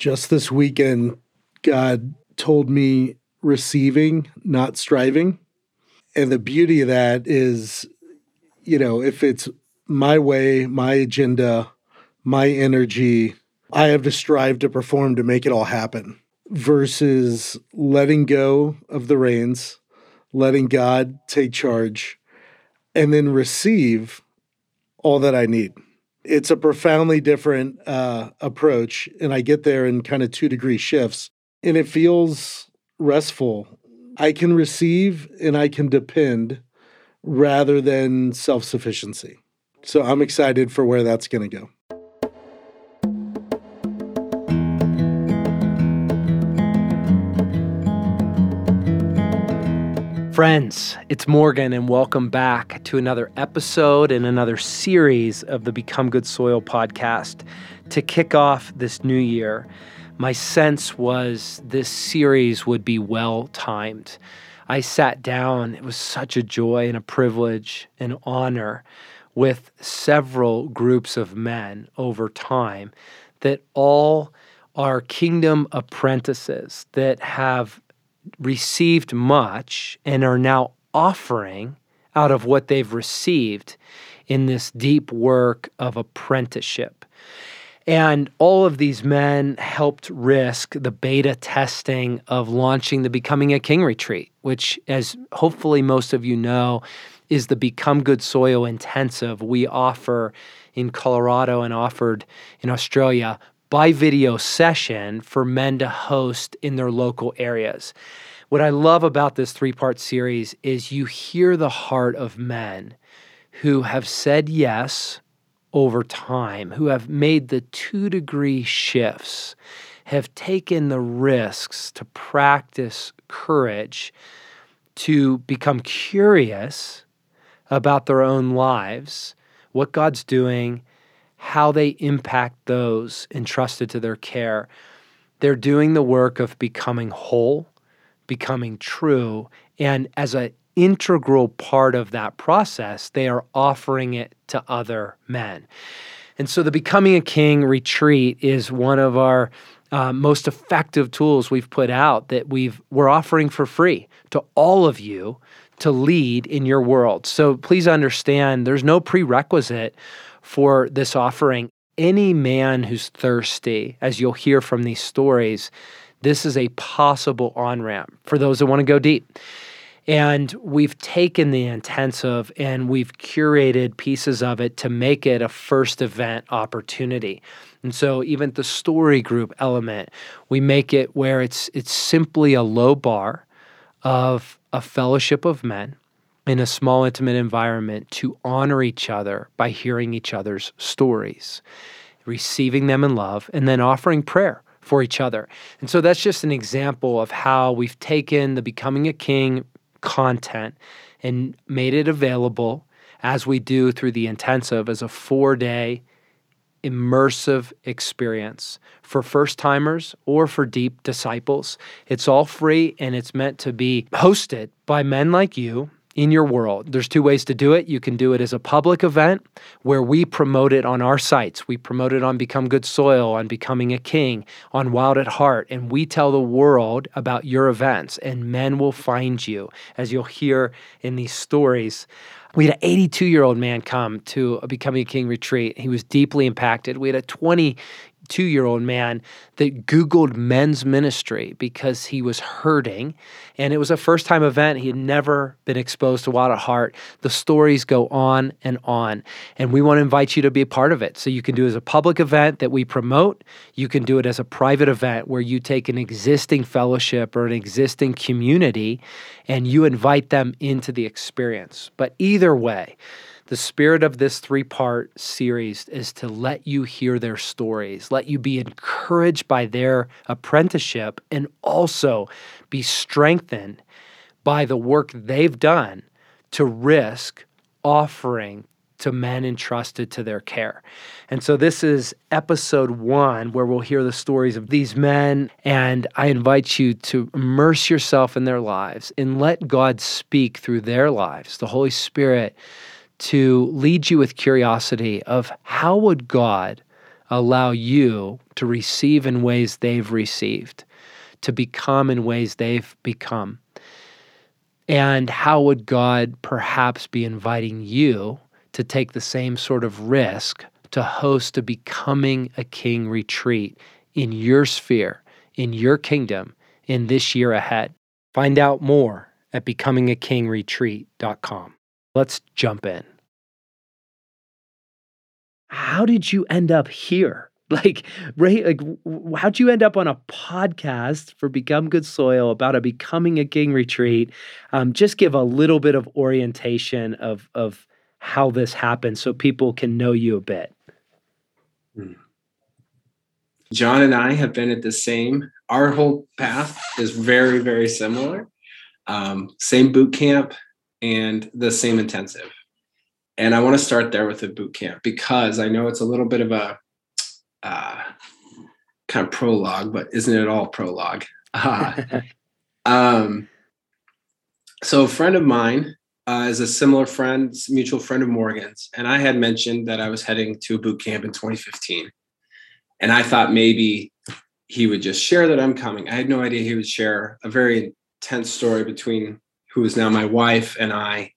Just this weekend, God told me receiving, not striving. And the beauty of that is, you know, if it's my way, my agenda, my energy, I have to strive to perform to make it all happen versus letting go of the reins, letting God take charge, and then receive all that I need. It's a profoundly different uh, approach, and I get there in kind of two degree shifts, and it feels restful. I can receive and I can depend rather than self sufficiency. So I'm excited for where that's going to go. Friends, it's Morgan, and welcome back to another episode and another series of the Become Good Soil podcast. To kick off this new year, my sense was this series would be well timed. I sat down, it was such a joy and a privilege and honor with several groups of men over time that all are kingdom apprentices that have received much and are now offering out of what they've received in this deep work of apprenticeship. And all of these men helped risk the beta testing of launching the Becoming a King retreat, which, as hopefully most of you know, is the Become Good Soil Intensive we offer in Colorado and offered in Australia by video session for men to host in their local areas. What I love about this three part series is you hear the heart of men who have said yes over time, who have made the two degree shifts, have taken the risks to practice courage, to become curious about their own lives, what God's doing, how they impact those entrusted to their care. They're doing the work of becoming whole, becoming true, and as an integral part of that process, they are offering it to other men. And so the Becoming a King retreat is one of our uh, most effective tools we've put out that we've we're offering for free to all of you to lead in your world. So please understand there's no prerequisite for this offering. Any man who's thirsty, as you'll hear from these stories, this is a possible on ramp for those that want to go deep. And we've taken the intensive and we've curated pieces of it to make it a first event opportunity. And so even the story group element, we make it where it's it's simply a low bar of a fellowship of men in a small, intimate environment to honor each other by hearing each other's stories, receiving them in love, and then offering prayer for each other. And so that's just an example of how we've taken the Becoming a King content and made it available as we do through the intensive as a four day immersive experience for first timers or for deep disciples. It's all free and it's meant to be hosted by men like you in your world. There's two ways to do it. You can do it as a public event where we promote it on our sites. We promote it on Become Good Soil, on Becoming a King, on Wild at Heart, and we tell the world about your events, and men will find you, as you'll hear in these stories. We had an 82 year old man come to a Becoming a King retreat. He was deeply impacted. We had a 20 two year old man that Googled men's ministry because he was hurting. And it was a first time event. He had never been exposed to Wild at Heart. The stories go on and on. And we want to invite you to be a part of it. So you can do it as a public event that we promote. You can do it as a private event where you take an existing fellowship or an existing community and you invite them into the experience. But either way, the spirit of this three part series is to let you hear their stories, let you be encouraged by their apprenticeship, and also be strengthened by the work they've done to risk offering to men entrusted to their care. And so this is episode one where we'll hear the stories of these men. And I invite you to immerse yourself in their lives and let God speak through their lives. The Holy Spirit to lead you with curiosity of how would God allow you to receive in ways they've received, to become in ways they've become? And how would God perhaps be inviting you to take the same sort of risk to host a becoming a king retreat in your sphere, in your kingdom, in this year ahead? Find out more at becomingakingretreat.com. Let's jump in. How did you end up here? Like, Ray, like, how'd you end up on a podcast for Become Good Soil about a Becoming a King retreat? Um, just give a little bit of orientation of of how this happened, so people can know you a bit. Hmm. John and I have been at the same. Our whole path is very, very similar. Um, same boot camp and the same intensive. And I want to start there with the boot camp because I know it's a little bit of a uh, kind of prologue, but isn't it all prologue? Uh, um, so a friend of mine uh, is a similar friend, mutual friend of Morgan's, and I had mentioned that I was heading to a boot camp in 2015, and I thought maybe he would just share that I'm coming. I had no idea he would share a very intense story between who is now my wife and I.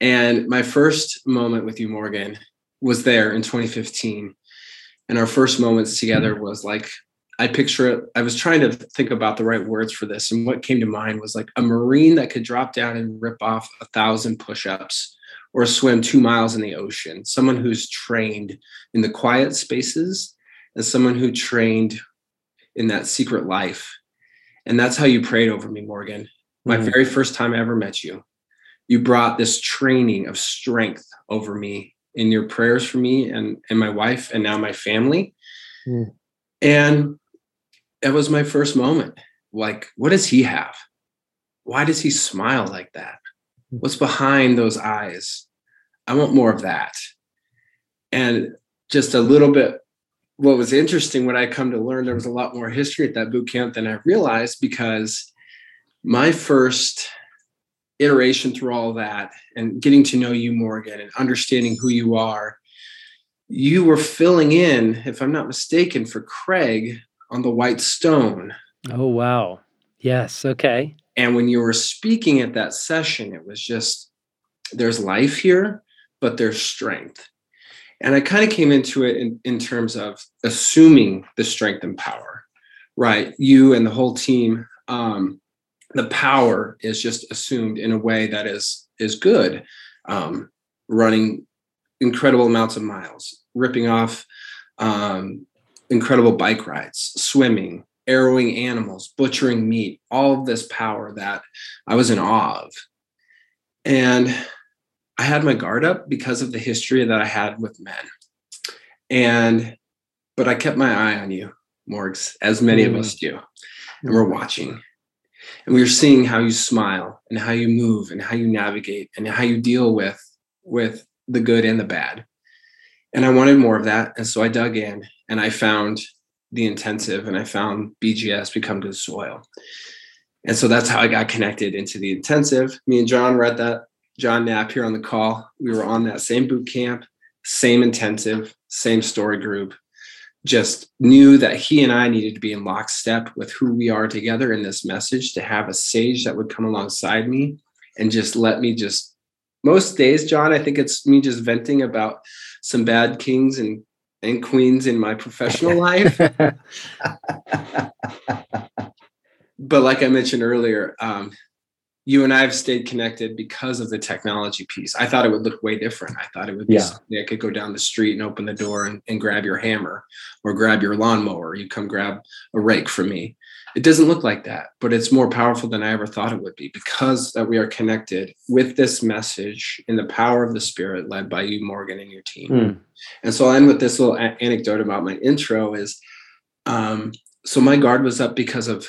And my first moment with you, Morgan, was there in 2015 and our first moments together was like I picture it. I was trying to think about the right words for this, and what came to mind was like a Marine that could drop down and rip off a thousand push ups or swim two miles in the ocean. Someone who's trained in the quiet spaces and someone who trained in that secret life. And that's how you prayed over me, Morgan. My mm. very first time I ever met you, you brought this training of strength over me in your prayers for me and and my wife and now my family. Mm. and that was my first moment. Like what does he have? Why does he smile like that? Hmm. what's behind those eyes? I want more of that. And just a little bit what was interesting when i come to learn there was a lot more history at that boot camp than i realized because my first iteration through all that and getting to know you more again and understanding who you are, you were filling in, if I'm not mistaken, for Craig on the White Stone. Oh, wow. Yes. Okay. And when you were speaking at that session, it was just there's life here, but there's strength. And I kind of came into it in, in terms of assuming the strength and power, right? You and the whole team. Um, the power is just assumed in a way that is is good. Um, running incredible amounts of miles ripping off um, incredible bike rides swimming arrowing animals butchering meat all of this power that i was in awe of. And i had my guard up because of the history that i had with men. And but i kept my eye on you morgs as many mm. of us do and we're watching and we were seeing how you smile and how you move and how you navigate and how you deal with with the good and the bad. And i wanted more of that. And so i dug in and i found the intensive and i found bgs become good soil. And so that's how i got connected into the intensive. Me and john were at that john knapp here on the call. We were on that same boot camp same intensive same story group just knew that he and I needed to be in lockstep with who we are together in this message to have a sage that would come alongside me and just let me just most days, John, I think it's me just venting about some bad kings and and queens in my professional life. but like I mentioned earlier, um, you and I have stayed connected because of the technology piece. I thought it would look way different. I thought it would be yeah. something I could go down the street and open the door and, and grab your hammer or grab your lawnmower. You come grab a rake from me. It doesn't look like that, but it's more powerful than I ever thought it would be because that we are connected with this message in the power of the spirit led by you, Morgan, and your team. Mm. And so I'll end with this little a- anecdote about my intro is um, so my guard was up because of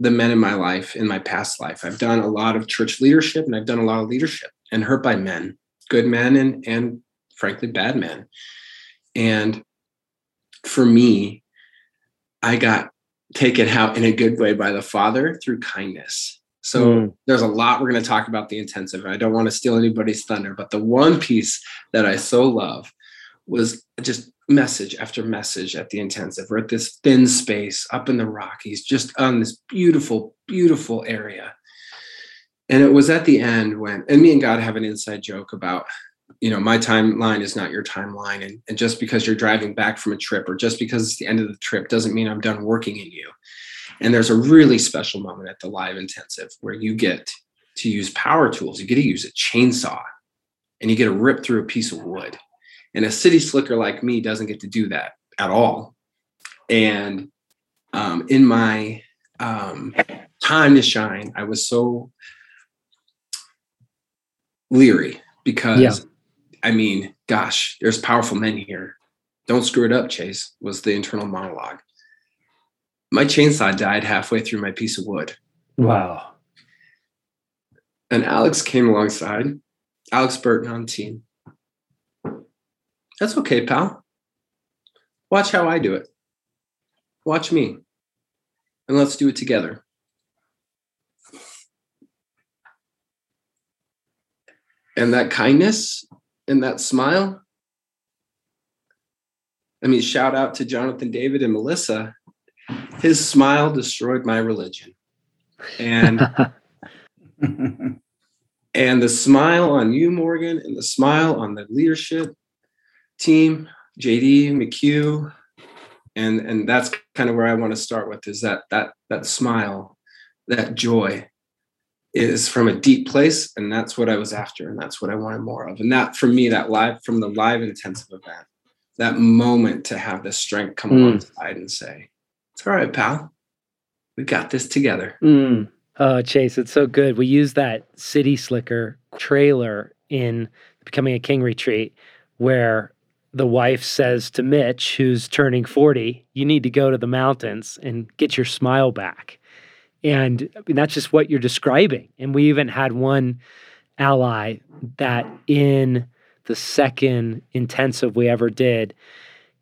the men in my life, in my past life. I've done a lot of church leadership and I've done a lot of leadership and hurt by men, good men and and frankly bad men. And for me, I got taken out in a good way by the Father through kindness. So mm. there's a lot we're going to talk about the intensive. I don't want to steal anybody's thunder, but the one piece that I so love was just message after message at the intensive. We're at this thin space up in the Rockies, just on this beautiful, beautiful area. And it was at the end when, and me and God have an inside joke about, you know, my timeline is not your timeline. And, and just because you're driving back from a trip or just because it's the end of the trip doesn't mean I'm done working in you. And there's a really special moment at the live intensive where you get to use power tools. You get to use a chainsaw and you get to rip through a piece of wood and a city slicker like me doesn't get to do that at all. And um, in my um, time to shine, I was so leery because, yeah. I mean, gosh, there's powerful men here. Don't screw it up, Chase, was the internal monologue. My chainsaw died halfway through my piece of wood. Wow. And Alex came alongside, Alex Burton on team. That's okay, pal. Watch how I do it. Watch me. And let's do it together. And that kindness and that smile. I mean, shout out to Jonathan David and Melissa. His smile destroyed my religion. And and the smile on you, Morgan, and the smile on the leadership team, JD, McHugh, and and that's kind of where I want to start with is that that that smile, that joy is from a deep place and that's what I was after and that's what I wanted more of. And that for me that live from the live intensive event, that moment to have the strength come mm. alongside and say, "It's all right, pal. We got this together." Mm. Oh, Chase, it's so good. We use that City Slicker trailer in Becoming a King retreat where the wife says to Mitch, who's turning 40, you need to go to the mountains and get your smile back. And I mean, that's just what you're describing. And we even had one ally that in the second intensive we ever did,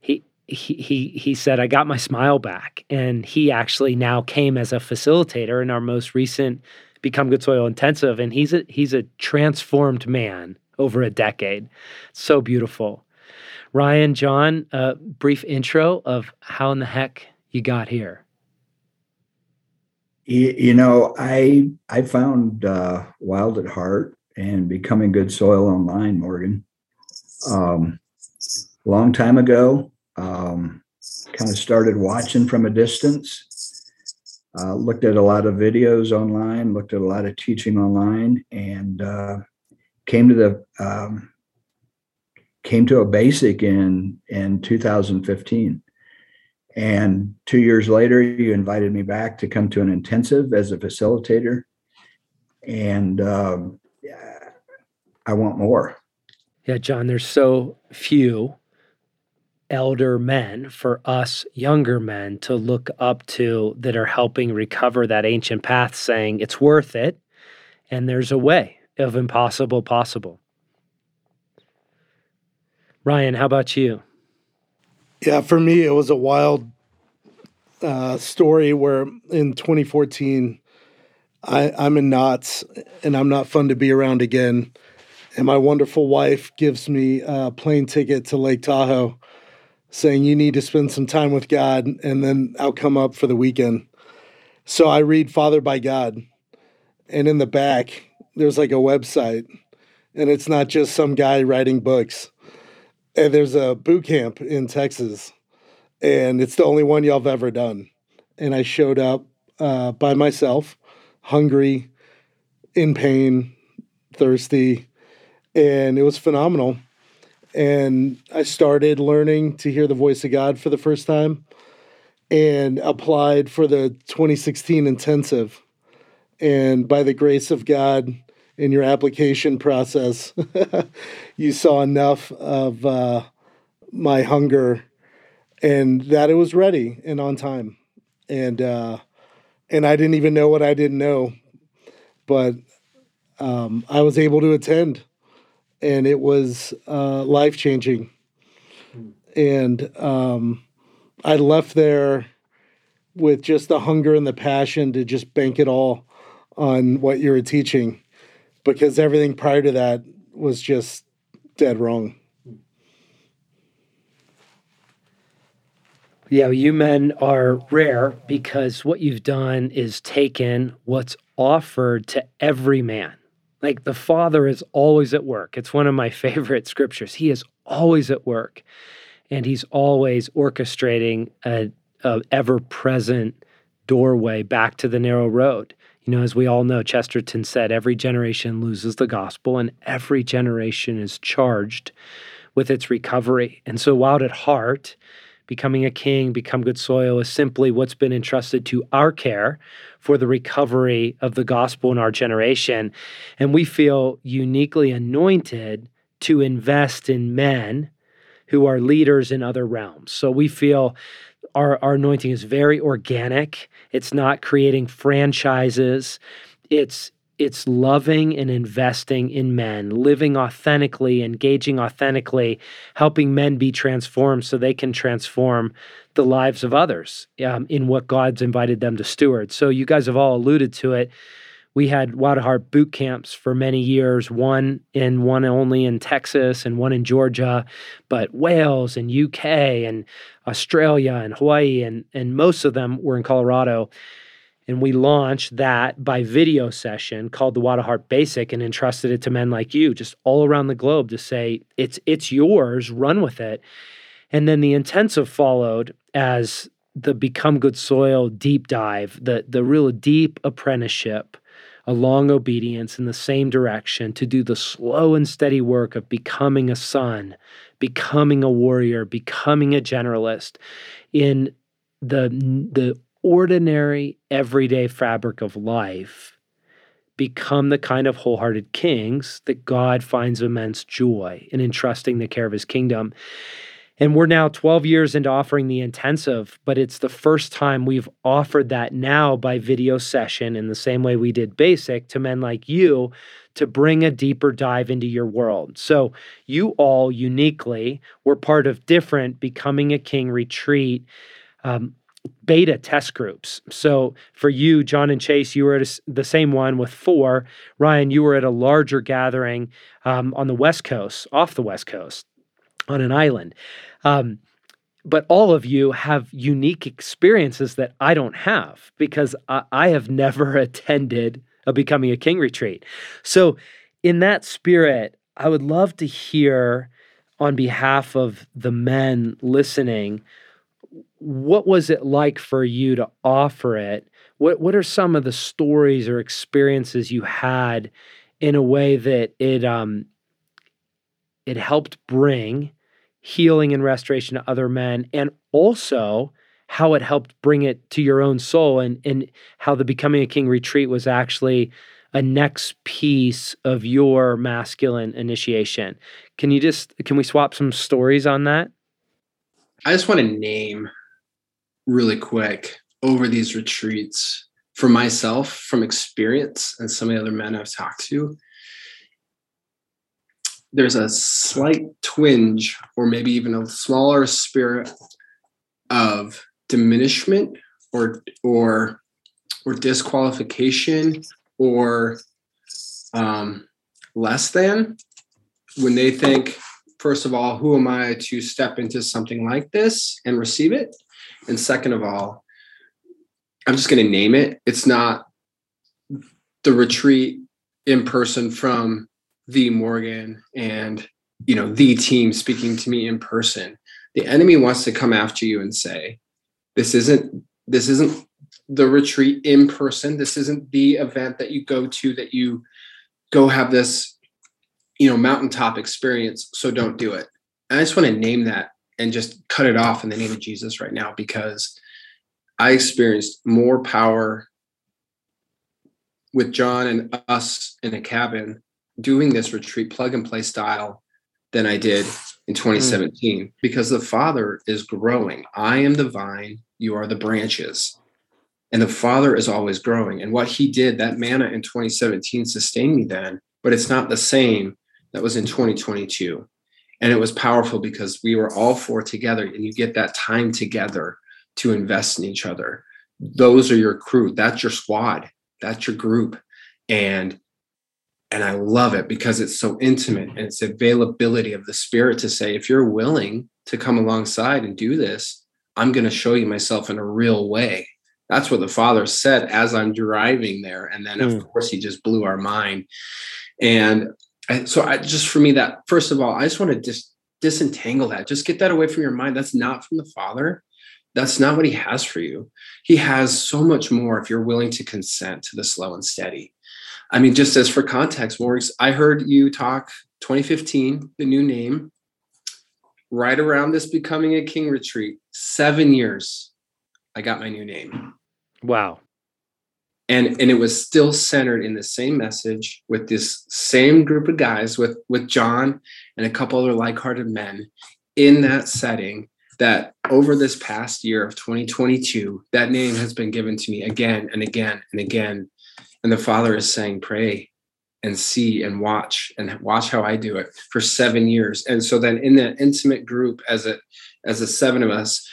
he he he he said, I got my smile back. And he actually now came as a facilitator in our most recent Become Good Soil Intensive. And he's a he's a transformed man over a decade. So beautiful. Ryan, John, a brief intro of how in the heck you got here. You, know, I I found uh, Wild at Heart and Becoming Good Soil online, Morgan. Um, long time ago, um, kind of started watching from a distance. Uh, looked at a lot of videos online, looked at a lot of teaching online, and uh, came to the um, came to a basic in in 2015 and two years later you invited me back to come to an intensive as a facilitator. And um, i want more. Yeah john there's so few elder men for us younger men to look up to that are helping recover that ancient path saying it's worth it. And there's a way of impossible possible Ryan, how about you? Yeah, for me, it was a wild uh, story where in 2014, I, I'm in knots and I'm not fun to be around again. And my wonderful wife gives me a plane ticket to Lake Tahoe, saying, You need to spend some time with God, and then I'll come up for the weekend. So I read Fathered by God. And in the back, there's like a website, and it's not just some guy writing books and there's a boot camp in Texas, and it's the only one y'all have ever done. And I showed up uh, by myself, hungry, in pain, thirsty, and it was phenomenal. And I started learning to hear the voice of God for the first time and applied for the 2016 intensive. And by the grace of God, in your application process, you saw enough of uh, my hunger and that it was ready and on time. And uh, and I didn't even know what I didn't know, but um, I was able to attend, and it was uh, life changing. And um, I left there with just the hunger and the passion to just bank it all on what you were teaching because everything prior to that was just dead wrong. Yeah, you men are rare because what you've done is taken what's offered to every man. Like the Father is always at work. It's one of my favorite scriptures. He is always at work and he's always orchestrating a, a ever present doorway back to the narrow road. You know, as we all know, Chesterton said, every generation loses the gospel and every generation is charged with its recovery. And so, Wild at Heart, becoming a king, become good soil is simply what's been entrusted to our care for the recovery of the gospel in our generation. And we feel uniquely anointed to invest in men who are leaders in other realms. So we feel our, our anointing is very organic. It's not creating franchises. It's it's loving and investing in men, living authentically, engaging authentically, helping men be transformed so they can transform the lives of others um, in what God's invited them to steward. So, you guys have all alluded to it we had Wild Heart boot camps for many years, one in one only in Texas and one in Georgia, but Wales and UK and Australia and Hawaii and and most of them were in Colorado. And we launched that by video session called the Wild at Heart Basic and entrusted it to men like you, just all around the globe to say, it's it's yours, run with it. And then the intensive followed as the Become Good Soil deep dive, the the real deep apprenticeship a long obedience in the same direction to do the slow and steady work of becoming a son, becoming a warrior, becoming a generalist in the, the ordinary, everyday fabric of life. Become the kind of wholehearted kings that God finds immense joy in entrusting the care of his kingdom. And we're now 12 years into offering the intensive, but it's the first time we've offered that now by video session in the same way we did basic to men like you to bring a deeper dive into your world. So you all uniquely were part of different Becoming a King retreat. Um, beta test groups. So for you, John and Chase, you were at the same one with four. Ryan, you were at a larger gathering um, on the West Coast, off the West Coast, on an island. Um, but all of you have unique experiences that I don't have because I, I have never attended a Becoming a King retreat. So, in that spirit, I would love to hear on behalf of the men listening what was it like for you to offer it? What what are some of the stories or experiences you had in a way that it um it helped bring healing and restoration to other men, and also how it helped bring it to your own soul, and and how the Becoming a King retreat was actually a next piece of your masculine initiation. Can you just can we swap some stories on that? I just want to name really quick over these retreats for myself from experience and some of the other men I've talked to there's a slight twinge or maybe even a smaller spirit of diminishment or or or disqualification or um, less than when they think first of all who am i to step into something like this and receive it? And second of all i'm just going to name it. It's not the retreat in person from the Morgan and you know the team speaking to me in person. The enemy wants to come after you and say, "This isn't this isn't the retreat in person. This isn't the event that you go to that you go have this you know mountaintop experience. So don't do it." And I just want to name that and just cut it off in the name of Jesus right now because I experienced more power with John and us in a cabin doing this retreat plug and play style than I did in 2017 mm. because the Father is growing. I am the vine, you are the branches. And the Father is always growing. And what He did, that manna in 2017 sustained me then, but it's not the same that was in 2022. And it was powerful because we were all four together, and you get that time together to invest in each other. Those are your crew, that's your squad, that's your group. And and I love it because it's so intimate and it's availability of the spirit to say, if you're willing to come alongside and do this, I'm going to show you myself in a real way. That's what the father said as I'm driving there. And then, of mm. course, he just blew our mind. And I, so, I just for me, that first of all, I just want to dis, disentangle that. Just get that away from your mind. That's not from the father. That's not what he has for you. He has so much more if you're willing to consent to the slow and steady. I mean, just as for context, Morris, I heard you talk 2015, the new name, right around this becoming a king retreat, seven years, I got my new name. Wow. And and it was still centered in the same message with this same group of guys, with with John and a couple other like-hearted men in that setting. That over this past year of 2022, that name has been given to me again and again and again. And the Father is saying, pray and see and watch and watch how I do it for seven years. And so then in that intimate group as a as a seven of us,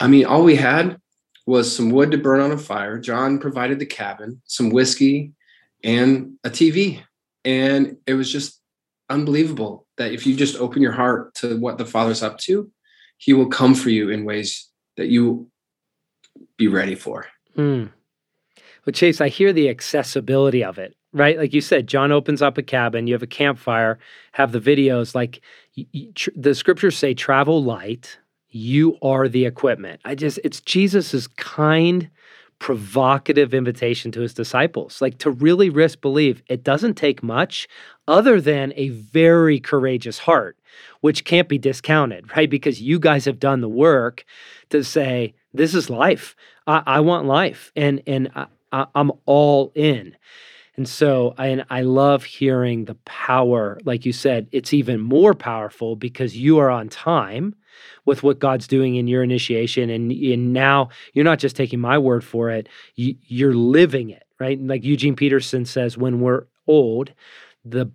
I mean, all we had was some wood to burn on a fire. John provided the cabin, some whiskey, and a TV. And it was just unbelievable that if you just open your heart to what the Father's up to, he will come for you in ways that you be ready for. Mm. Well, Chase, I hear the accessibility of it right? Like you said, John opens up a cabin, you have a campfire, have the videos. Like tr- the scriptures say, travel light, you are the equipment. I just, it's Jesus's kind, provocative invitation to his disciples, like to really risk believe it doesn't take much other than a very courageous heart, which can't be discounted, right? Because you guys have done the work to say, this is life. I, I want life. And, and uh, I, I'm all in. And so I, I love hearing the power. Like you said, it's even more powerful because you are on time with what God's doing in your initiation. And, and now you're not just taking my word for it, you, you're living it, right? Like Eugene Peterson says, when we're old, the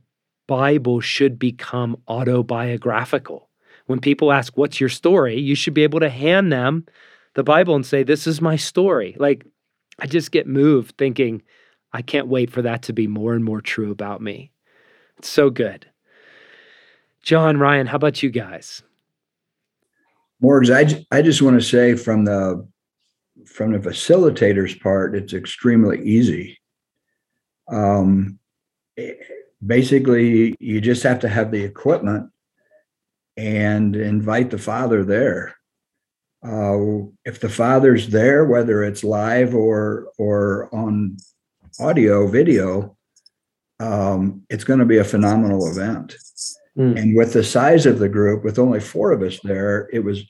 Bible should become autobiographical. When people ask, What's your story? you should be able to hand them the Bible and say, This is my story. Like, I just get moved thinking, I can't wait for that to be more and more true about me. It's so good. John, Ryan, how about you guys? Morgs, I, I just want to say from the from the facilitator's part, it's extremely easy. Um, basically, you just have to have the equipment and invite the father there. Uh, if the father's there, whether it's live or or on audio, video, um, it's going to be a phenomenal event. Mm. And with the size of the group, with only four of us there, it was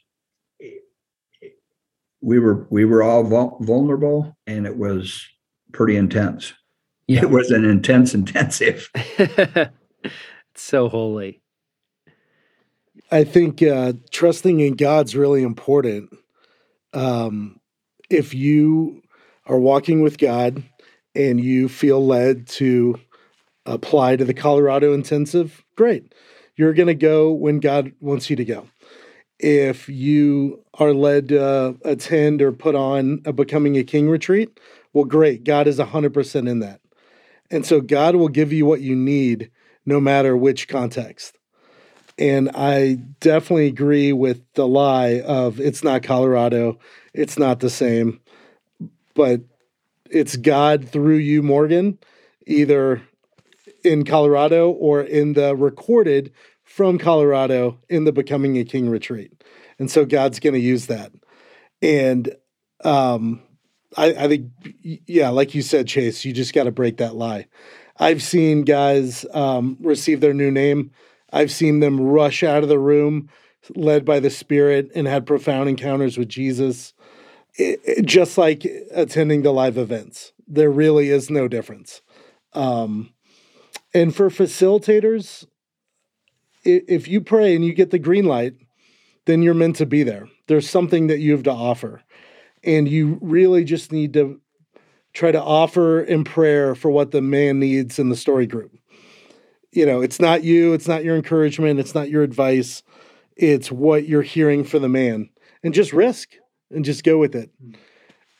we were we were all vulnerable, and it was pretty intense. Yeah. It was an intense intensive. It's so holy. I think uh, trusting in God's really important. Um, if you are walking with God and you feel led to apply to the Colorado intensive, great. You're going to go when God wants you to go. If you are led to uh, attend or put on a Becoming a King retreat, well, great. God is 100% in that. And so God will give you what you need no matter which context. And I definitely agree with the lie of it's not Colorado, it's not the same. But it's God through you, Morgan, either in Colorado or in the recorded from Colorado in the Becoming a King retreat. And so God's going to use that. And um, I, I think, yeah, like you said, Chase, you just got to break that lie. I've seen guys um, receive their new name. I've seen them rush out of the room led by the Spirit and had profound encounters with Jesus it, just like attending the live events, there really is no difference. Um, and for facilitators, if you pray and you get the green light, then you're meant to be there. There's something that you have to offer. And you really just need to try to offer in prayer for what the man needs in the story group. You know, it's not you, it's not your encouragement, it's not your advice, it's what you're hearing for the man. And just risk and just go with it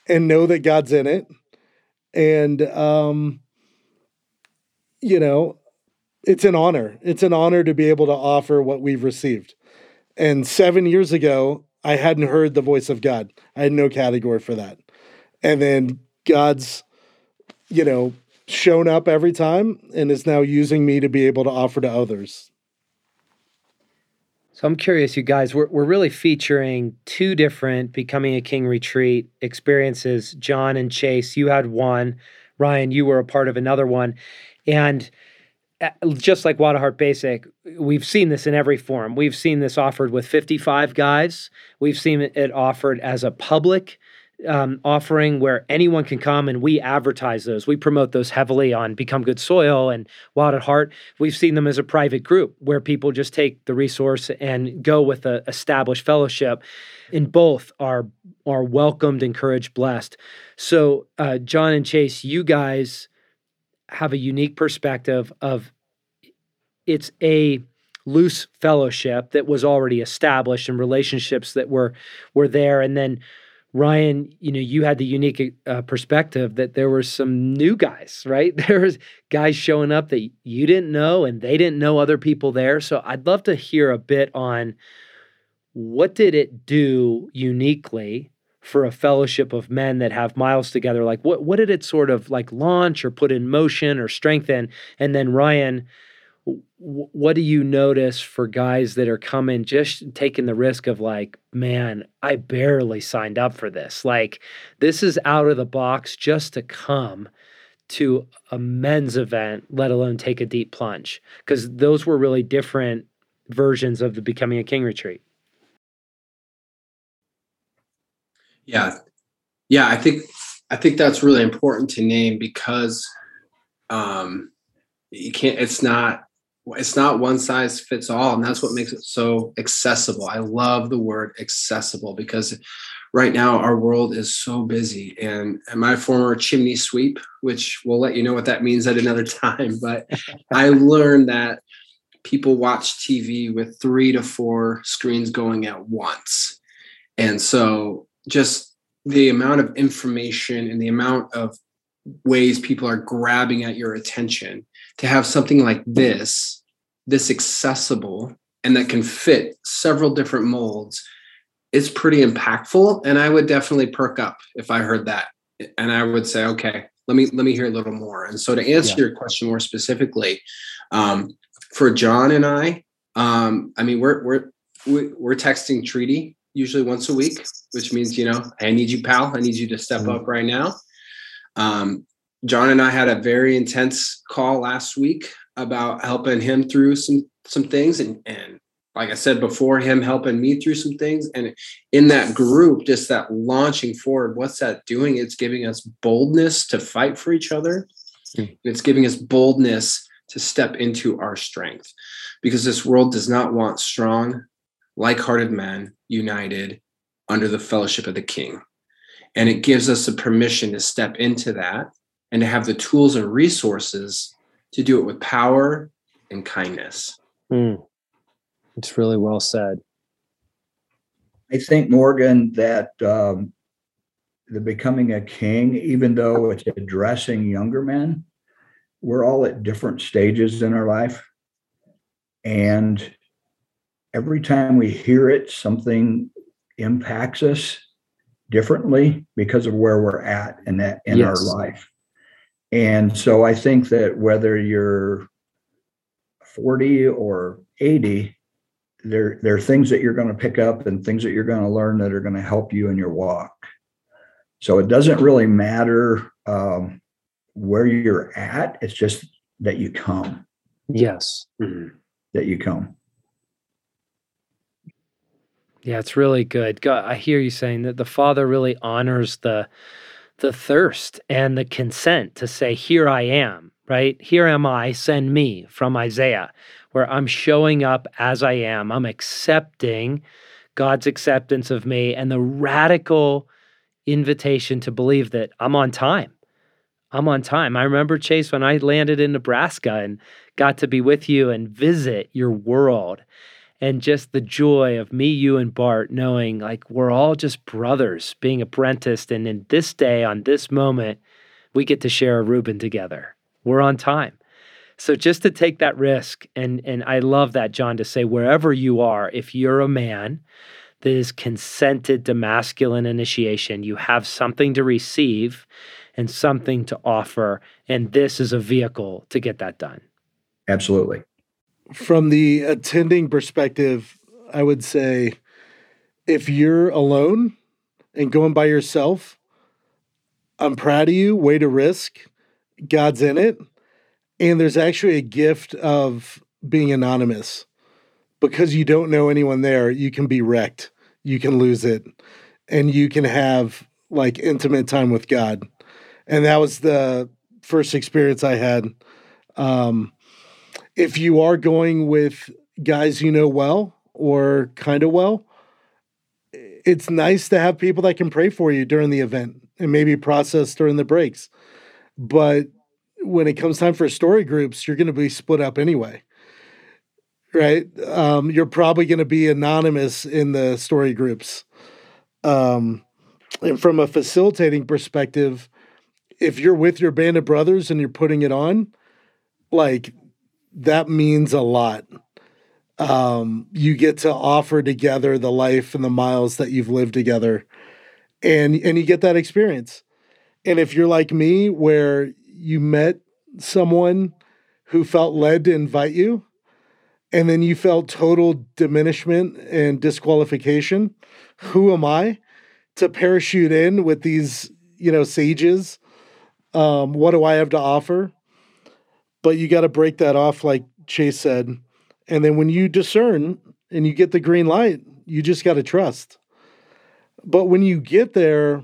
and know that God's in it. And, um, you know, it's an honor. It's an honor to be able to offer what we've received. And seven years ago, I hadn't heard the voice of God. I had no category for that. And then God's, you know, shown up every time and is now using me to be able to offer to others. So I'm curious, you guys, we're, we're really featuring two different Becoming a King retreat experiences. John and Chase, you had one. Ryan, you were a part of another one. And uh, just like Wild at Heart Basic, we've seen this in every form. We've seen this offered with 55 guys. We've seen it offered as a public um, offering where anyone can come and we advertise those. We promote those heavily on Become Good Soil and Wild at Heart. We've seen them as a private group where people just take the resource and go with a established fellowship. And both are are welcomed, encouraged, blessed. So, uh, John and Chase, you guys have a unique perspective of it's a loose fellowship that was already established and relationships that were were there and then Ryan, you know, you had the unique uh, perspective that there were some new guys, right? There was guys showing up that you didn't know and they didn't know other people there. So I'd love to hear a bit on what did it do uniquely for a fellowship of men that have miles together? Like what what did it sort of like launch or put in motion or strengthen? And then Ryan, what do you notice for guys that are coming just taking the risk of like man i barely signed up for this. Like this is out of the box just to come to a men's event let alone take a deep plunge because those were really different versions of the becoming a king retreat. Yeah. Yeah i think i think that's really important to name because um you can't it's not it's not one size fits all and that's what makes it so accessible. I love the word accessible because right now our world is so busy and, and my former chimney sweep which we'll let you know what that means at another time but i learned that people watch tv with three to four screens going at once. And so just the amount of information and the amount of ways people are grabbing at your attention to have something like this this accessible and that can fit several different molds is pretty impactful. And i would definitely perk up if i heard that. And i would say okay let me let me hear a little more. And so to answer yeah. your question more specifically um, for john and i um, i mean we're we're we're texting treaty usually once a week which means you know i need you pal. I need you to step mm-hmm. up right now um, John and I had a very intense call last week about helping him through some some things and and like I said before, him helping me through some things. And in that group, just that launching forward, what's that doing? It's giving us boldness to fight for each other. Mm. It's giving us boldness to step into our strength because this world does not want strong, like hearted men united under the fellowship of the king. And it gives us a permission to step into that and to have the tools and resources to do it with power and kindness. Mm. It's really well said. I think, Morgan, that um, the becoming a king, even though it's addressing younger men, we're all at different stages in our life. And every time we hear it, something impacts us differently because of where we're at in that in yes. our life. And so I think that whether you're 40 or 80, there, there are things that you're going to pick up and things that you're going to learn that are going to help you in your walk. So it doesn't really matter um, where you're at, it's just that you come. Yes. Mm-hmm. That you come. Yeah, it's really good. God, I hear you saying that the Father really honors the the thirst and the consent to say, Here I am, right? Here am I, send me from Isaiah, where I'm showing up as I am. I'm accepting God's acceptance of me and the radical invitation to believe that I'm on time. I'm on time. I remember, Chase, when I landed in Nebraska and got to be with you and visit your world and just the joy of me, you, and Bart knowing like we're all just brothers being apprenticed. And in this day, on this moment, we get to share a Reuben together. We're on time. So just to take that risk, and and I love that, John, to say wherever you are, if you're a man that is consented to masculine initiation. You have something to receive and something to offer. And this is a vehicle to get that done. Absolutely. From the attending perspective, I would say if you're alone and going by yourself, I'm proud of you. Way to risk. God's in it. And there's actually a gift of being anonymous because you don't know anyone there. You can be wrecked, you can lose it, and you can have like intimate time with God. And that was the first experience I had. Um, if you are going with guys you know well or kind of well, it's nice to have people that can pray for you during the event and maybe process during the breaks. But when it comes time for story groups, you're going to be split up anyway. Right? Um, you're probably going to be anonymous in the story groups. Um, and from a facilitating perspective, if you're with your band of brothers and you're putting it on, like that means a lot. Um, you get to offer together the life and the miles that you've lived together, and and you get that experience. And if you're like me, where you met someone who felt led to invite you, and then you felt total diminishment and disqualification, who am I to parachute in with these, you know, sages? Um, what do I have to offer? But you got to break that off, like Chase said. And then when you discern and you get the green light, you just got to trust. But when you get there,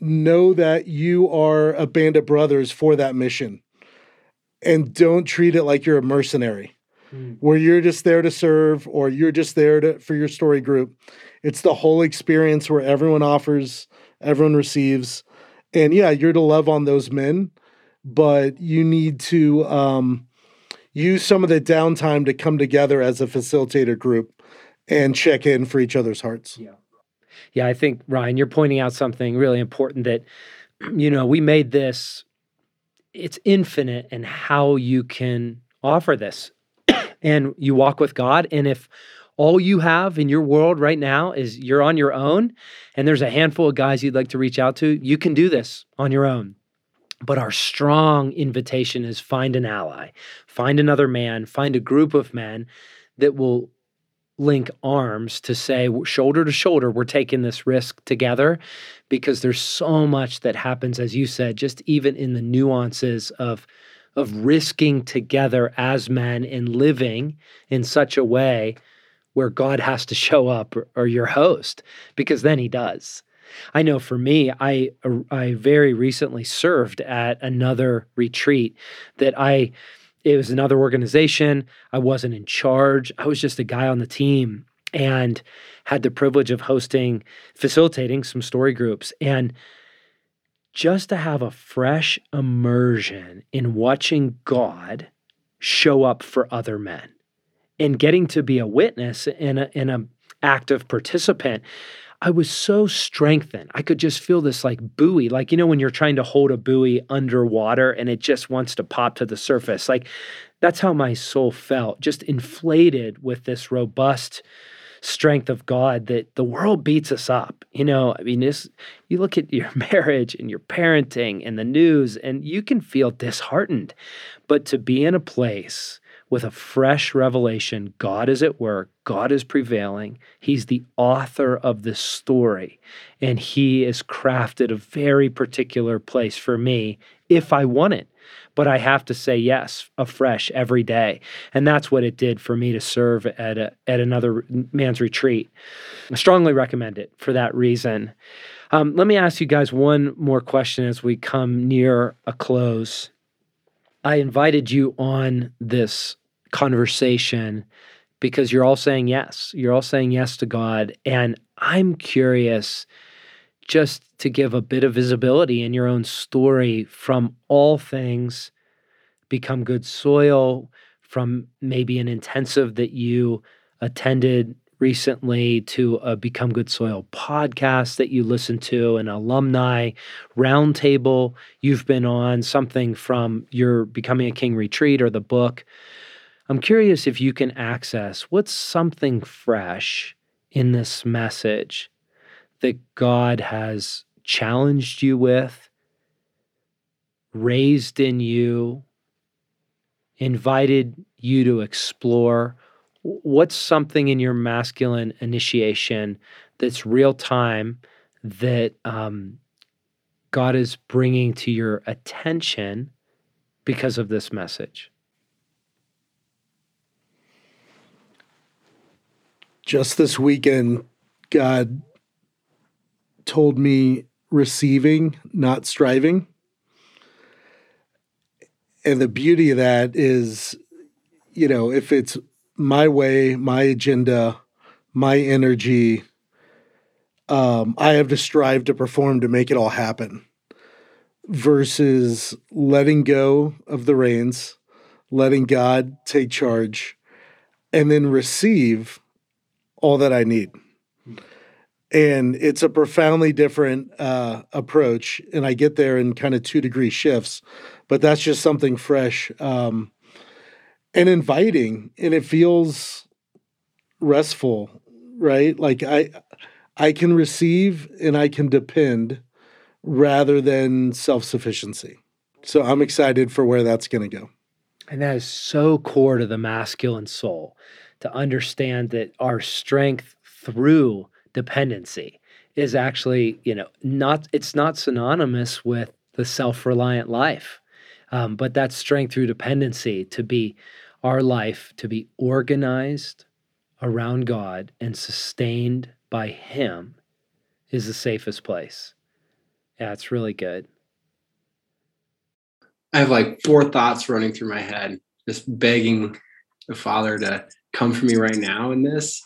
know that you are a band of brothers for that mission and don't treat it like you're a mercenary mm. where you're just there to serve or you're just there to, for your story group it's the whole experience where everyone offers everyone receives and yeah you're to love on those men but you need to um, use some of the downtime to come together as a facilitator group and check in for each other's hearts yeah yeah, I think Ryan, you're pointing out something really important that you know, we made this it's infinite in how you can offer this. and you walk with God and if all you have in your world right now is you're on your own and there's a handful of guys you'd like to reach out to, you can do this on your own. But our strong invitation is find an ally, find another man, find a group of men that will link arms to say shoulder to shoulder we're taking this risk together because there's so much that happens as you said just even in the nuances of of risking together as men and living in such a way where God has to show up or, or your host because then he does. I know for me, I uh, I very recently served at another retreat that I it was another organization. I wasn't in charge. I was just a guy on the team and had the privilege of hosting, facilitating some story groups. And just to have a fresh immersion in watching God show up for other men and getting to be a witness and an active participant I was so strengthened. I could just feel this like buoy, like, you know, when you're trying to hold a buoy underwater and it just wants to pop to the surface. Like, that's how my soul felt, just inflated with this robust strength of God that the world beats us up. You know, I mean, this, you look at your marriage and your parenting and the news, and you can feel disheartened. But to be in a place with a fresh revelation. God is at work, God is prevailing. He's the author of this story, and He has crafted a very particular place for me if I want it. But I have to say yes afresh every day. And that's what it did for me to serve at, a, at another man's retreat. I strongly recommend it for that reason. Um, let me ask you guys one more question as we come near a close. I invited you on this conversation because you're all saying yes. You're all saying yes to God. And I'm curious just to give a bit of visibility in your own story from all things become good soil, from maybe an intensive that you attended recently to a Become Good Soil podcast that you listen to, an alumni roundtable you've been on, something from your Becoming a King retreat or the book. I'm curious if you can access what's something fresh in this message that God has challenged you with, raised in you, invited you to explore? What's something in your masculine initiation that's real time that um, God is bringing to your attention because of this message? Just this weekend, God told me receiving, not striving. And the beauty of that is, you know, if it's my way, my agenda, my energy, um, I have to strive to perform to make it all happen versus letting go of the reins, letting God take charge, and then receive all that I need. And it's a profoundly different uh, approach. And I get there in kind of two degree shifts, but that's just something fresh um, and inviting. And it feels restful, right? Like I, I can receive and I can depend rather than self sufficiency. So I'm excited for where that's going to go. And that is so core to the masculine soul to understand that our strength through dependency is actually, you know, not, it's not synonymous with the self reliant life. Um, but that strength through dependency to be our life, to be organized around God and sustained by Him is the safest place. Yeah, it's really good. I have like four thoughts running through my head, just begging the Father to come for me right now in this.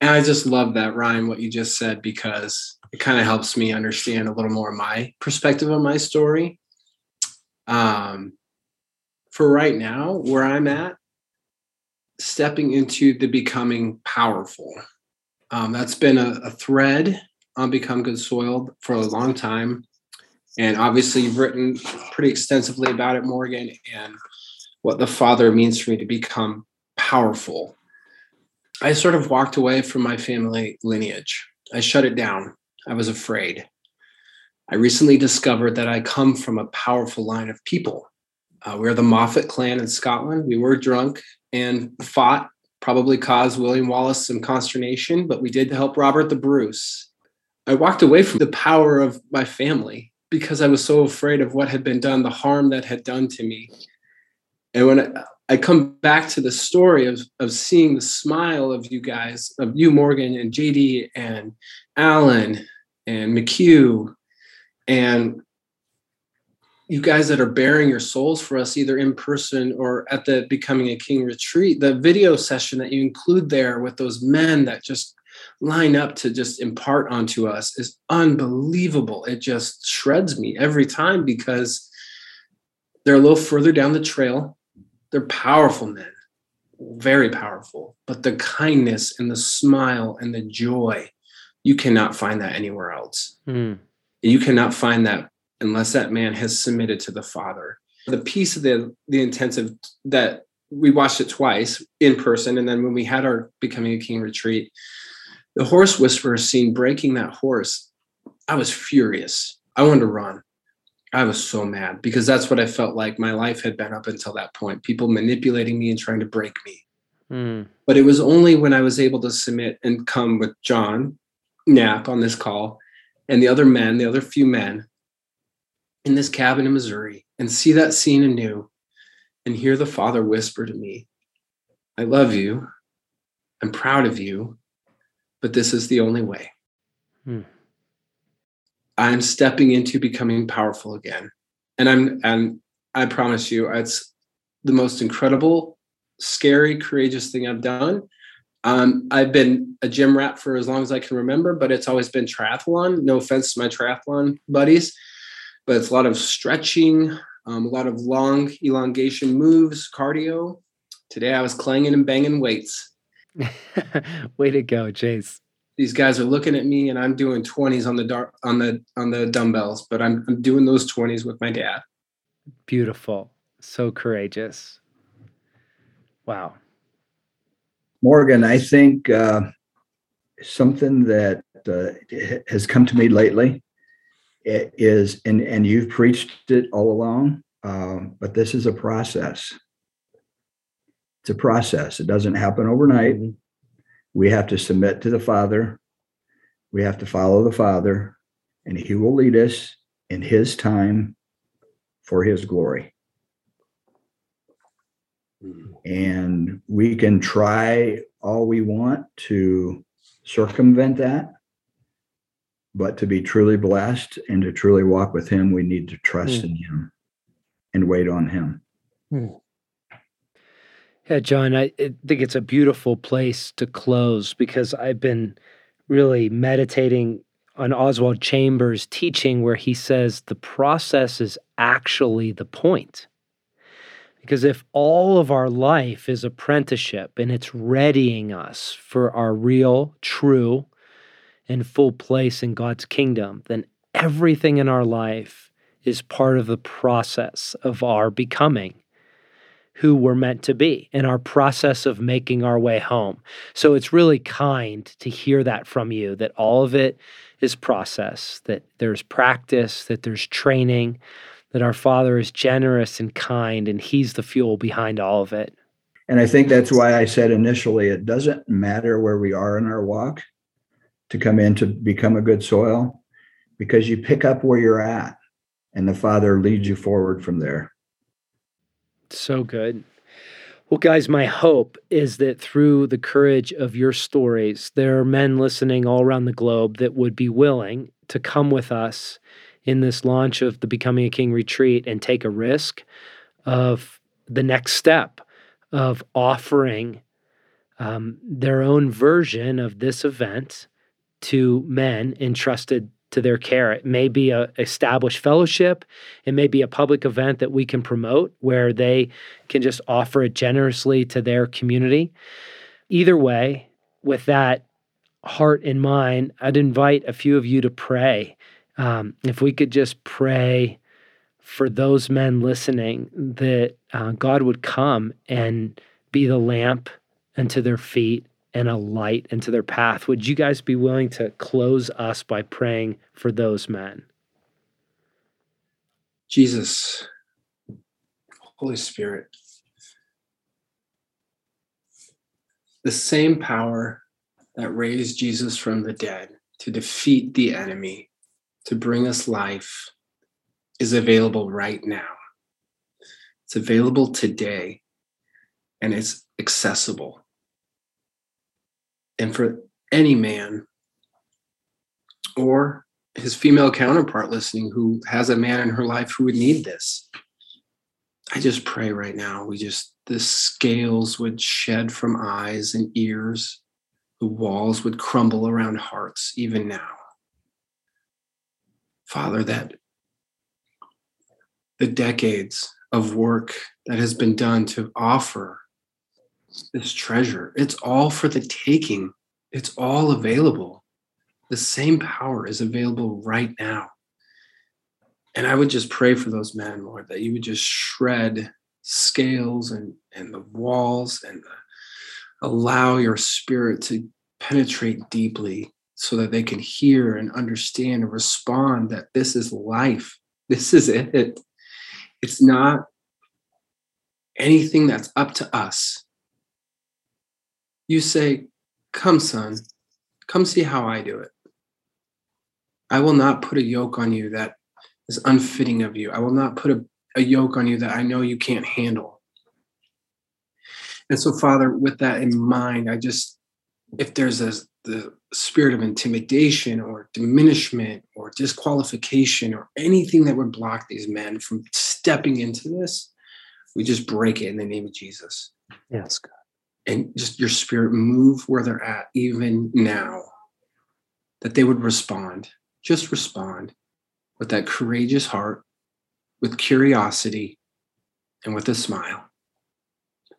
And I just love that, Ryan, what you just said, because it kind of helps me understand a little more my perspective on my story. Um, for right now, where I'm at, stepping into the becoming powerful. Um, that's been a, a thread on Become Good Soil for a long time. And obviously, you've written pretty extensively about it, Morgan, and what the Father means for me to become powerful. I sort of walked away from my family lineage. I shut it down. I was afraid. I recently discovered that I come from a powerful line of people. Uh, we're the Moffat clan in Scotland. We were drunk and fought, probably caused William Wallace some consternation, but we did help Robert the Bruce. I walked away from the power of my family because I was so afraid of what had been done, the harm that had done to me. And when I, I come back to the story of, of seeing the smile of you guys, of you, Morgan, and JD, and Alan, and McHugh, and you guys that are baring your souls for us, either in person or at the Becoming a King retreat, the video session that you include there with those men that just line up to just impart onto us is unbelievable. It just shreds me every time because they're a little further down the trail. They're powerful men, very powerful, but the kindness and the smile and the joy, you cannot find that anywhere else. Mm. You cannot find that unless that man has submitted to the Father. The piece of the the intensive that we watched it twice in person, and then when we had our Becoming a King retreat, the horse whisperer scene breaking that horse, I was furious. I wanted to run. I was so mad because that's what I felt like my life had been up until that point. People manipulating me and trying to break me. Mm. But it was only when I was able to submit and come with John Knapp on this call and the other men, the other few men in this cabin in Missouri and see that scene anew and hear the Father whisper to me, I love you. I'm proud of you but this is the only way. Hmm. I'm stepping into becoming powerful again. And I'm and I promise you it's the most incredible, scary, courageous thing I've done. Um, I've been a gym rat for as long as I can remember, but it's always been triathlon. No offense to my triathlon buddies, but it's a lot of stretching, um, a lot of long elongation moves, cardio. Today I was clanging and banging weights. Way to go, Chase. These guys are looking at me and I'm doing 20s on the dark on the on the dumbbells, but I'm I'm doing those 20s with my dad. Beautiful. So courageous. Wow. Morgan, I think uh, something that uh, has come to me lately is, and, and you've preached it all along, um, but this is a process. It's a process. It doesn't happen overnight. Mm-hmm. We have to submit to the Father. We have to follow the Father, and He will lead us in His time for His glory. Mm-hmm. And we can try all we want to circumvent that. But to be truly blessed and to truly walk with Him, we need to trust mm. in Him and wait on Him. Mm. Yeah, John, I think it's a beautiful place to close because I've been really meditating on Oswald Chambers' teaching where he says the process is actually the point. Because if all of our life is apprenticeship and it's readying us for our real, true, and full place in God's kingdom, then everything in our life is part of the process of our becoming who we're meant to be in our process of making our way home. So it's really kind to hear that from you that all of it is process, that there's practice, that there's training, that our Father is generous and kind, and He's the fuel behind all of it. And I think that's why I said initially it doesn't matter where we are in our walk to come in to become a good soil, because you pick up where you're at, and the Father leads you forward from there. So good. Well, guys, my hope is that through the courage of your stories, there are men listening all around the globe that would be willing to come with us in this launch of the Becoming a King retreat and take a risk of the next step of offering um, their own version of this event to men entrusted to their care. It may be a established fellowship, it may be a public event that we can promote where they can just offer it generously to their community. Either way, with that heart in mind, I'd invite a few of you to pray um, if we could just pray for those men listening that uh, God would come and be the lamp unto their feet and a light into their path. Would you guys be willing to close us by praying for those men? Jesus, Holy Spirit, the same power that raised Jesus from the dead to defeat the enemy to bring us life is available right now. It's available today and it's accessible. And for any man or his female counterpart listening who has a man in her life who would need this, I just pray right now we just, the scales would shed from eyes and ears, the walls would crumble around hearts even now. Father, that the decades of work that has been done to offer this treasure, it's all for the taking, it's all available. The same power is available right now. And I would just pray for those men, Lord, that you would just shred scales and, and the walls and the, allow your spirit to penetrate deeply so that they can hear and understand and respond that this is life. This is it. It's not anything that's up to us. You say, Come, son, come see how I do it. I will not put a yoke on you that is unfitting of you. I will not put a, a yoke on you that I know you can't handle. And so, Father, with that in mind, I just, if there's a, the spirit of intimidation or diminishment or disqualification or anything that would block these men from stepping into this, we just break it in the name of Jesus. Yes, God. And just your spirit move where they're at, even now, that they would respond, just respond with that courageous heart, with curiosity, and with a smile.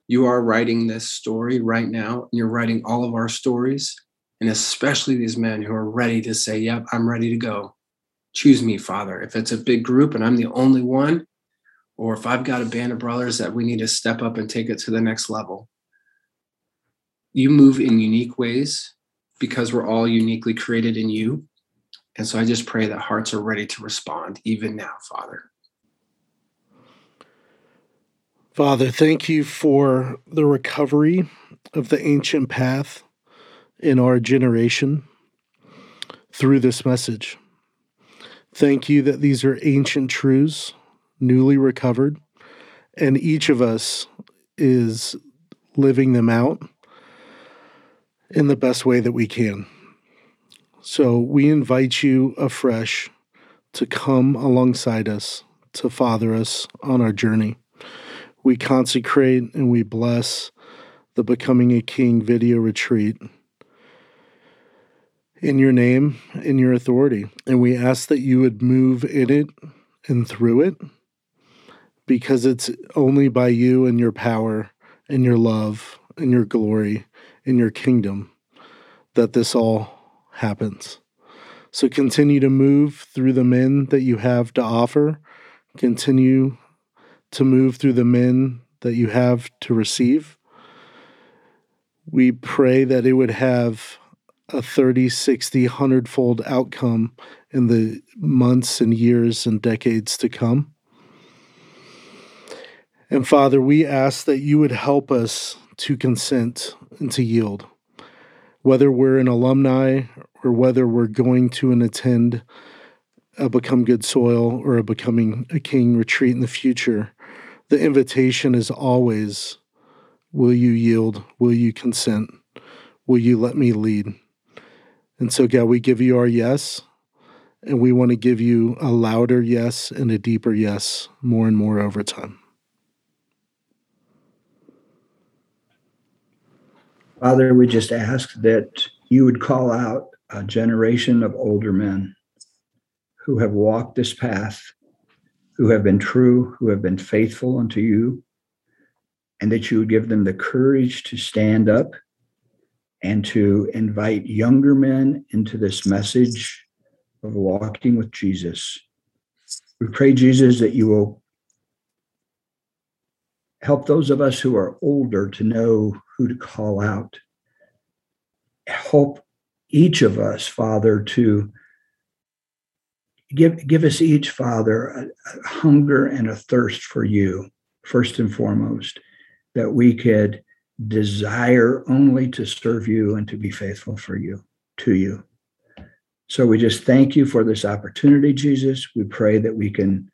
You are writing this story right now, and you're writing all of our stories and especially these men who are ready to say, Yep, I'm ready to go. Choose me, Father. If it's a big group and I'm the only one, or if I've got a band of brothers that we need to step up and take it to the next level, you move in unique ways because we're all uniquely created in you. And so I just pray that hearts are ready to respond even now, Father. Father, thank you for the recovery of the ancient path in our generation through this message. Thank you that these are ancient truths, newly recovered, and each of us is living them out in the best way that we can. So we invite you afresh to come alongside us, to father us on our journey. We consecrate and we bless the Becoming a King video retreat in your name, in your authority. And we ask that you would move in it and through it because it's only by you and your power and your love and your glory and your kingdom that this all happens. So continue to move through the men that you have to offer. Continue to move through the men that you have to receive. We pray that it would have a 30, 60, 100 fold outcome in the months and years and decades to come. And Father, we ask that you would help us to consent and to yield. Whether we're an alumni or whether we're going to and attend a Become Good Soil or a Becoming a King retreat in the future, the invitation is always Will you yield? Will you consent? Will you let me lead? And so, God, we give you our yes, and we want to give you a louder yes and a deeper yes more and more over time. Father, we just ask that you would call out a generation of older men who have walked this path, who have been true, who have been faithful unto you, and that you would give them the courage to stand up and to invite younger men into this message of walking with Jesus. We pray, Jesus, that you will help those of us who are older to know who to call out. Help each of us, Father, to give, give us each, Father, a, a hunger and a thirst for you, first and foremost, that we could desire only to serve you and to be faithful for you, to you. So we just thank you for this opportunity, Jesus. We pray that we can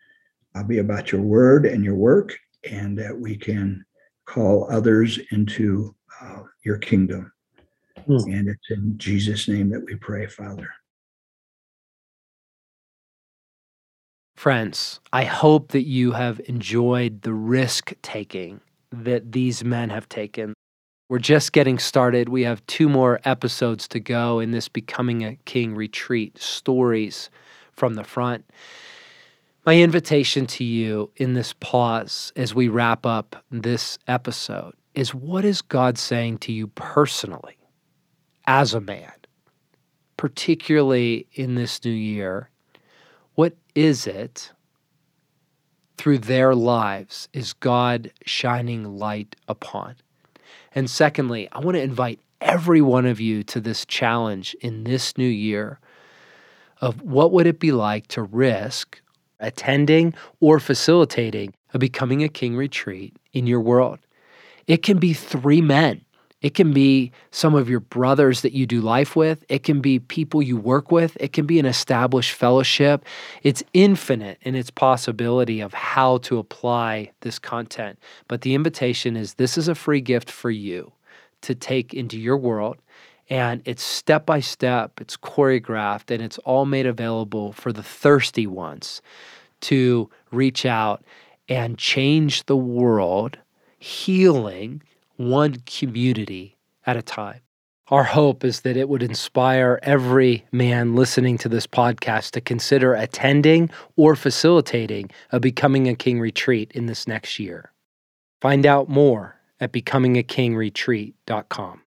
uh, be about your word and your work and that we can call others into uh, your kingdom. Mm. And it's in Jesus' name that we pray, Father. Friends, I hope that you have enjoyed the risk taking that these men have taken. We're just getting started. We have two more episodes to go in this Becoming a King retreat stories from the front. My invitation to you in this pause as we wrap up this episode is what is God saying to you personally as a man, particularly in this new year? What is it through their lives is God shining light upon? And secondly, I want to invite every one of you to this challenge in this new year of what would it be like to risk attending or facilitating a becoming a king retreat in your world. It can be three men it can be some of your brothers that you do life with. It can be people you work with. It can be an established fellowship. It's infinite in its possibility of how to apply this content. But the invitation is this is a free gift for you to take into your world. And it's step by step, it's choreographed, and it's all made available for the thirsty ones to reach out and change the world, healing one community at a time. Our hope is that it would inspire every man listening to this podcast to consider attending or facilitating a Becoming a King retreat in this next year. Find out more at becomingakingretreat.com.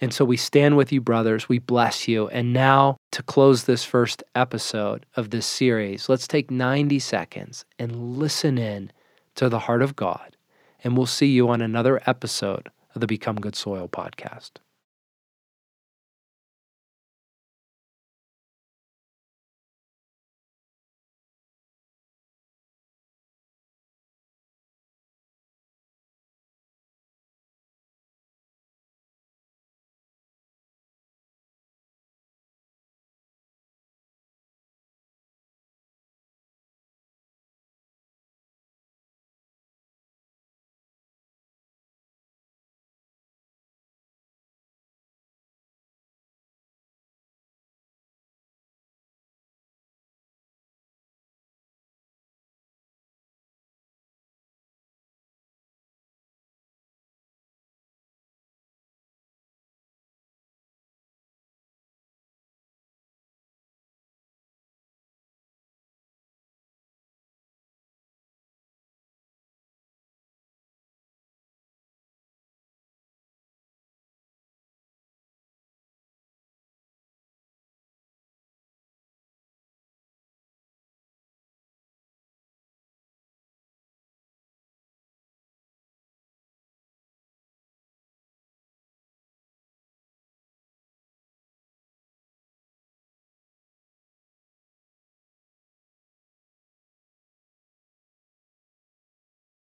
And so we stand with you, brothers. We bless you. And now, to close this first episode of this series, let's take 90 seconds and listen in to the heart of God and we'll see you on another episode of the Become Good Soil podcast.